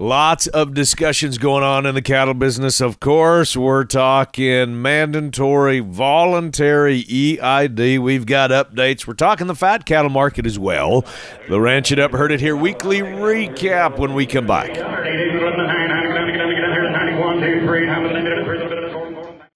Lots of discussions going on in the cattle business, of course. We're talking mandatory, voluntary EID. We've got updates. We're talking the fat cattle market as well. The Ranch It Up, Herd It Here weekly recap when we come back.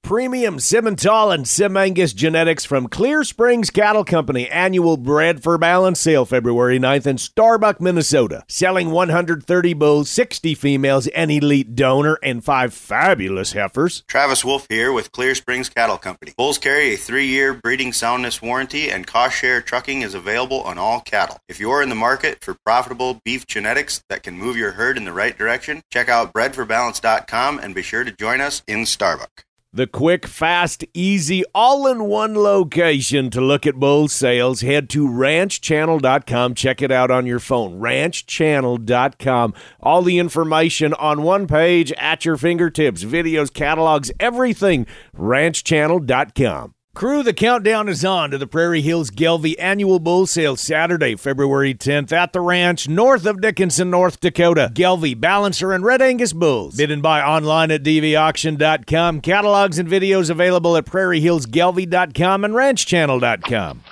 Premium Simmental and Simangus genetics from Clear Springs Cattle Company. Annual bred for balance sale February 9th in Starbuck, Minnesota. Selling 130 bulls, 60 females, an elite donor, and five fabulous heifers. Travis Wolf here with Clear Springs Cattle Company. Bulls carry a three year breeding soundness warranty, and cost share trucking is available on all cattle. If you're in the market for profitable beef genetics that can move your herd in the right direction, check out bredforbalance.com and be sure to join us in Starbuck. The quick, fast, easy, all in one location to look at bull sales. Head to ranchchannel.com. Check it out on your phone. Ranchchannel.com. All the information on one page at your fingertips videos, catalogs, everything. Ranchchannel.com. Crew, the countdown is on to the Prairie Hills Gelbvieh Annual Bull Sale Saturday, February 10th at the ranch north of Dickinson, North Dakota. Gelbvieh, Balancer, and Red Angus Bulls. Bid and buy online at dvauction.com. Catalogs and videos available at prairiehillsgelbvieh.com and ranchchannel.com.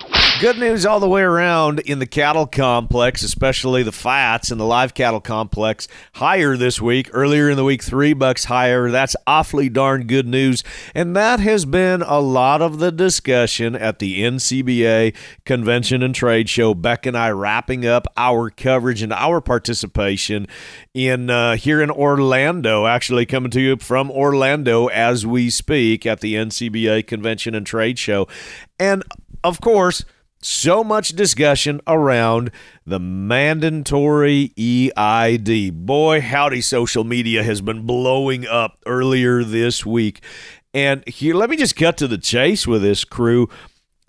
Good news all the way around in the cattle complex, especially the fats in the live cattle complex. Higher this week. Earlier in the week, three bucks higher. That's awfully darn good news. And that has been a lot of the discussion at the NCBA Convention and Trade Show. Beck and I wrapping up our coverage and our participation in uh, here in Orlando, actually coming to you from Orlando as we speak at the NCBA Convention and Trade Show. And of course, so much discussion around the mandatory EID. Boy, howdy, social media has been blowing up earlier this week. And here, let me just cut to the chase with this crew.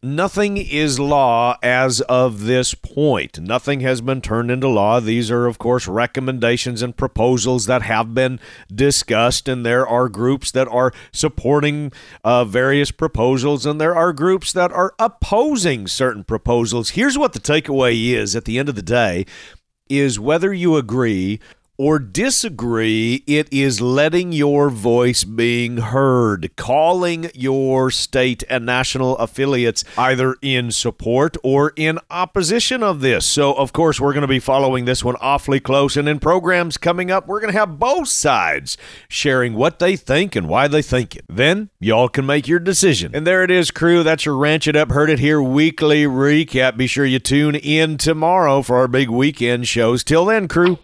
Nothing is law as of this point. Nothing has been turned into law. These are, of course, recommendations and proposals that have been discussed, and there are groups that are supporting uh, various proposals, and there are groups that are opposing certain proposals. Here's what the takeaway is at the end of the day is whether you agree or disagree, it is letting your voice being heard, calling your state and national affiliates either in support or in opposition of this. So, of course, we're going to be following this one awfully close. And in programs coming up, we're going to have both sides sharing what they think and why they think it. Then y'all can make your decision. And there it is, crew. That's your Ranch It Up, Herd It Here weekly recap. Be sure you tune in tomorrow for our big weekend shows. Till then, crew.